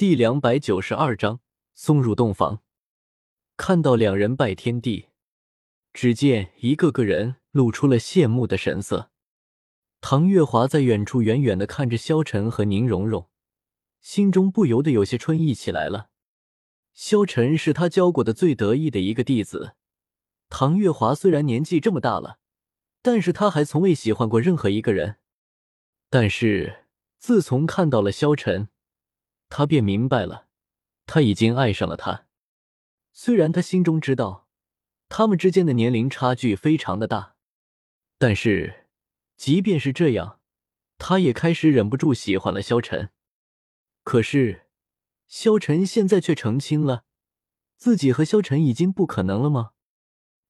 第两百九十二章送入洞房。看到两人拜天地，只见一个个人露出了羡慕的神色。唐月华在远处远远的看着萧晨和宁荣荣，心中不由得有些春意起来了。萧晨是他教过的最得意的一个弟子。唐月华虽然年纪这么大了，但是他还从未喜欢过任何一个人。但是自从看到了萧晨，他便明白了，他已经爱上了他。虽然他心中知道，他们之间的年龄差距非常的大，但是即便是这样，他也开始忍不住喜欢了萧晨。可是，萧晨现在却成亲了，自己和萧晨已经不可能了吗？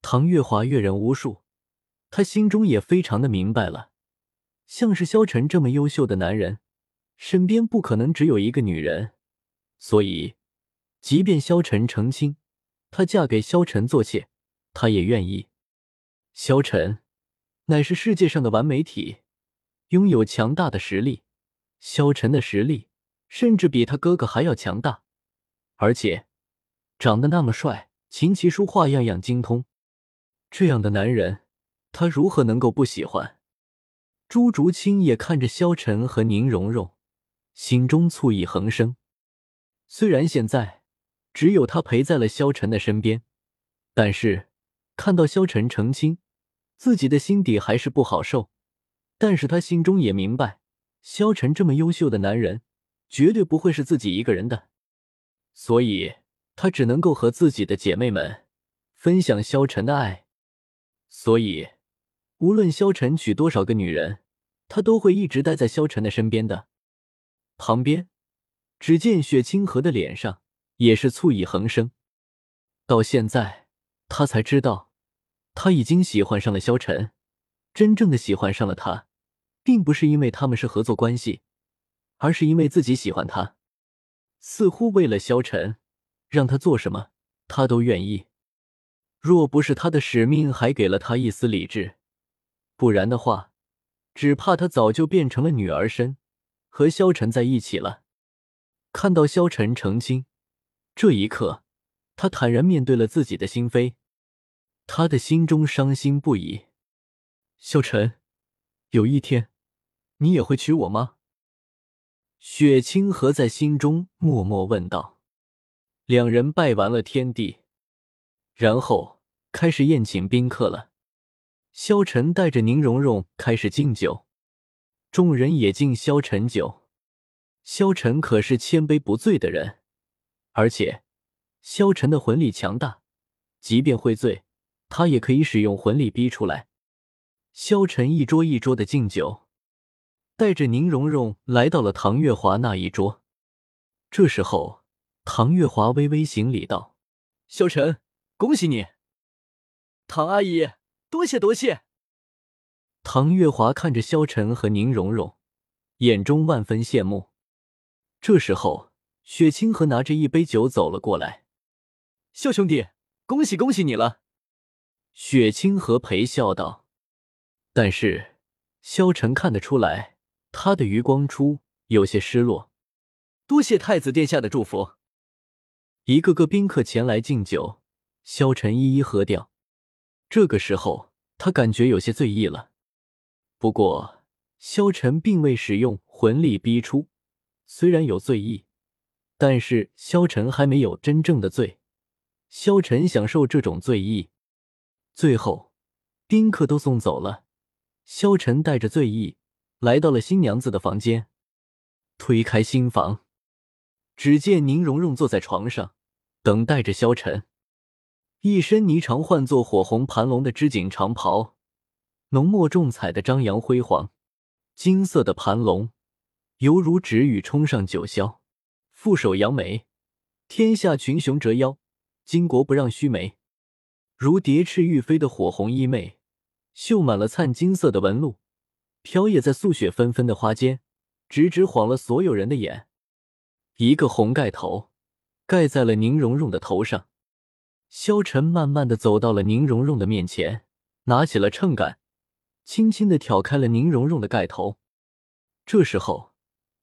唐月华阅人无数，他心中也非常的明白了，像是萧晨这么优秀的男人。身边不可能只有一个女人，所以，即便萧晨成亲，她嫁给萧晨做妾，她也愿意。萧晨乃是世界上的完美体，拥有强大的实力。萧晨的实力甚至比他哥哥还要强大，而且长得那么帅，琴棋书画样样精通。这样的男人，他如何能够不喜欢？朱竹清也看着萧晨和宁荣荣。心中醋意横生。虽然现在只有他陪在了萧晨的身边，但是看到萧晨成亲，自己的心底还是不好受。但是他心中也明白，萧晨这么优秀的男人，绝对不会是自己一个人的，所以他只能够和自己的姐妹们分享萧晨的爱。所以，无论萧晨娶多少个女人，他都会一直待在萧晨的身边的。旁边，只见雪清河的脸上也是醋意横生。到现在，他才知道，他已经喜欢上了萧晨，真正的喜欢上了他，并不是因为他们是合作关系，而是因为自己喜欢他。似乎为了萧晨，让他做什么，他都愿意。若不是他的使命还给了他一丝理智，不然的话，只怕他早就变成了女儿身。和萧晨在一起了，看到萧晨成亲，这一刻，他坦然面对了自己的心扉，他的心中伤心不已。萧晨，有一天，你也会娶我吗？雪清河在心中默默问道。两人拜完了天地，然后开始宴请宾客了。萧晨带着宁荣荣开始敬酒。众人也敬萧晨酒，萧晨可是千杯不醉的人，而且萧晨的魂力强大，即便会醉，他也可以使用魂力逼出来。萧晨一桌一桌的敬酒，带着宁荣荣来到了唐月华那一桌。这时候，唐月华微微行礼道：“萧晨，恭喜你，唐阿姨，多谢多谢。”唐月华看着萧晨和宁荣荣，眼中万分羡慕。这时候，雪清河拿着一杯酒走了过来：“萧兄弟，恭喜恭喜你了。”雪清河陪笑道。但是萧晨看得出来，他的余光处有些失落。多谢太子殿下的祝福。一个个宾客前来敬酒，萧晨一一喝掉。这个时候，他感觉有些醉意了。不过，萧晨并未使用魂力逼出，虽然有醉意，但是萧晨还没有真正的醉。萧晨享受这种醉意。最后，宾客都送走了，萧晨带着醉意来到了新娘子的房间，推开新房，只见宁荣荣坐在床上，等待着萧晨，一身霓裳换作火红盘龙的织锦长袍。浓墨重彩的张扬辉煌，金色的盘龙犹如纸雨冲上九霄，负手扬眉，天下群雄折腰，巾帼不让须眉。如蝶翅欲飞的火红衣袂，绣满了灿金色的纹路，飘曳在素雪纷纷的花间，直直晃了所有人的眼。一个红盖头盖在了宁荣荣的头上，萧晨慢慢的走到了宁荣荣的面前，拿起了秤杆。轻轻的挑开了宁荣荣的盖头，这时候，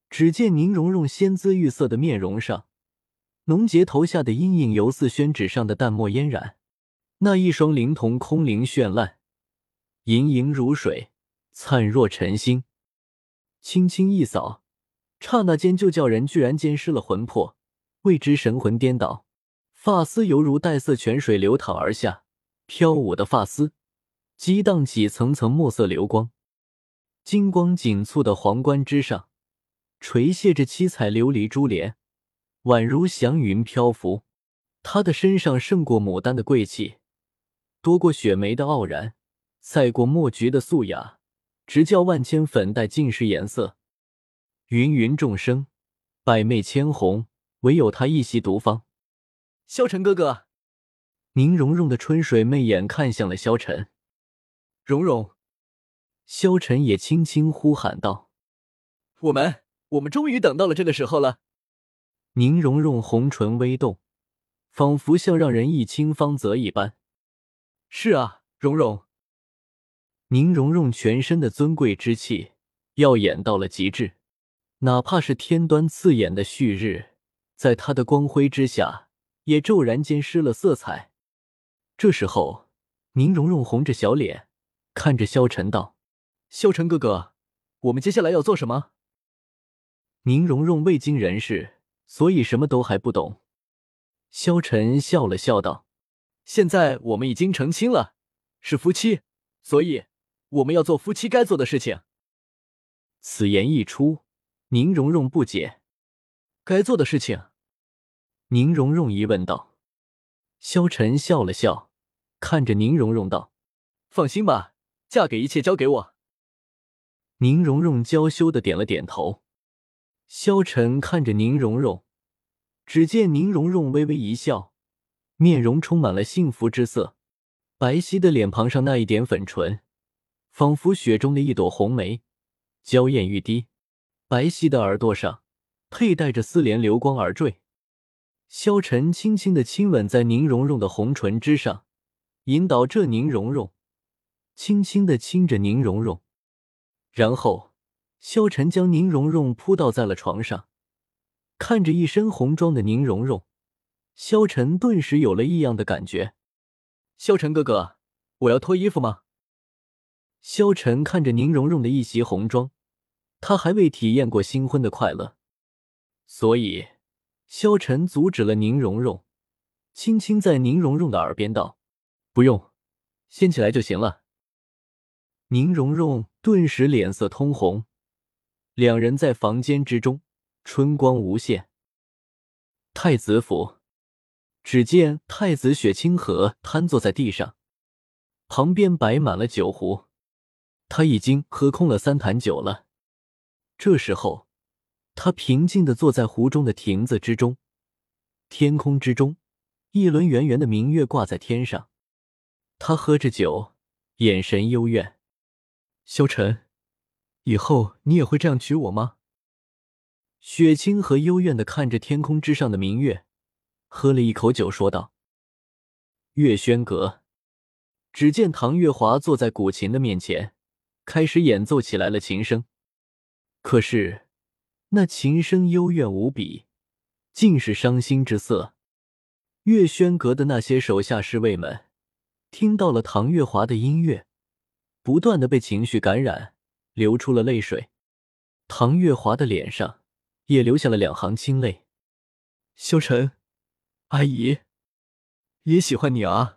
只见宁荣荣仙姿玉色的面容上，浓睫头下的阴影犹似宣纸上的淡墨嫣然，那一双灵瞳空灵绚烂，盈盈如水，灿若晨星。轻轻一扫，刹那间就叫人居然间失了魂魄，为之神魂颠倒。发丝犹如带色泉水流淌而下，飘舞的发丝激荡起层层墨色流光，金光紧簇的皇冠之上。垂泻着七彩琉璃珠帘，宛如祥云漂浮。她的身上胜过牡丹的贵气，多过雪梅的傲然，赛过墨菊的素雅，直叫万千粉黛尽是颜色。芸芸众生，百媚千红，唯有她一袭独芳。萧晨哥哥，宁荣荣的春水媚眼看向了萧晨。蓉蓉，萧晨也轻轻呼喊道：“我们。”我们终于等到了这个时候了。宁荣荣红唇微动，仿佛像让人一清芳泽一般。是啊，蓉蓉。宁荣荣全身的尊贵之气耀眼到了极致，哪怕是天端刺眼的旭日，在她的光辉之下也骤然间失了色彩。这时候，宁荣荣红着小脸看着萧晨道：“萧晨哥哥，我们接下来要做什么？”宁荣荣未经人事，所以什么都还不懂。萧晨笑了笑道：“现在我们已经成亲了，是夫妻，所以我们要做夫妻该做的事情。”此言一出，宁荣荣不解：“该做的事情？”宁荣荣疑问道。萧晨笑了笑，看着宁荣荣道：“放心吧，嫁给一切交给我。”宁荣荣娇羞的点了点头。萧晨看着宁荣荣，只见宁荣荣微微一笑，面容充满了幸福之色，白皙的脸庞上那一点粉唇，仿佛雪中的一朵红梅，娇艳欲滴。白皙的耳朵上佩戴着丝帘，流光而坠。萧晨轻轻的亲吻在宁荣荣的红唇之上，引导着宁荣荣，轻轻的亲着宁荣荣，然后。萧晨将宁荣荣扑倒在了床上，看着一身红妆的宁荣荣，萧晨顿时有了异样的感觉。萧晨哥哥，我要脱衣服吗？萧晨看着宁荣荣的一袭红妆，他还未体验过新婚的快乐，所以萧晨阻止了宁荣荣，轻轻在宁荣荣的耳边道：“不用，掀起来就行了。”宁荣荣顿时脸色通红。两人在房间之中，春光无限。太子府，只见太子雪清河瘫坐在地上，旁边摆满了酒壶，他已经喝空了三坛酒了。这时候，他平静的坐在湖中的亭子之中，天空之中，一轮圆圆的明月挂在天上，他喝着酒，眼神幽怨。萧晨。以后你也会这样娶我吗？雪清河幽怨的看着天空之上的明月，喝了一口酒，说道：“月轩阁。”只见唐月华坐在古琴的面前，开始演奏起来了琴声。可是那琴声幽怨无比，尽是伤心之色。月轩阁的那些手下侍卫们听到了唐月华的音乐，不断的被情绪感染。流出了泪水，唐月华的脸上也流下了两行清泪。萧晨，阿姨也喜欢你啊。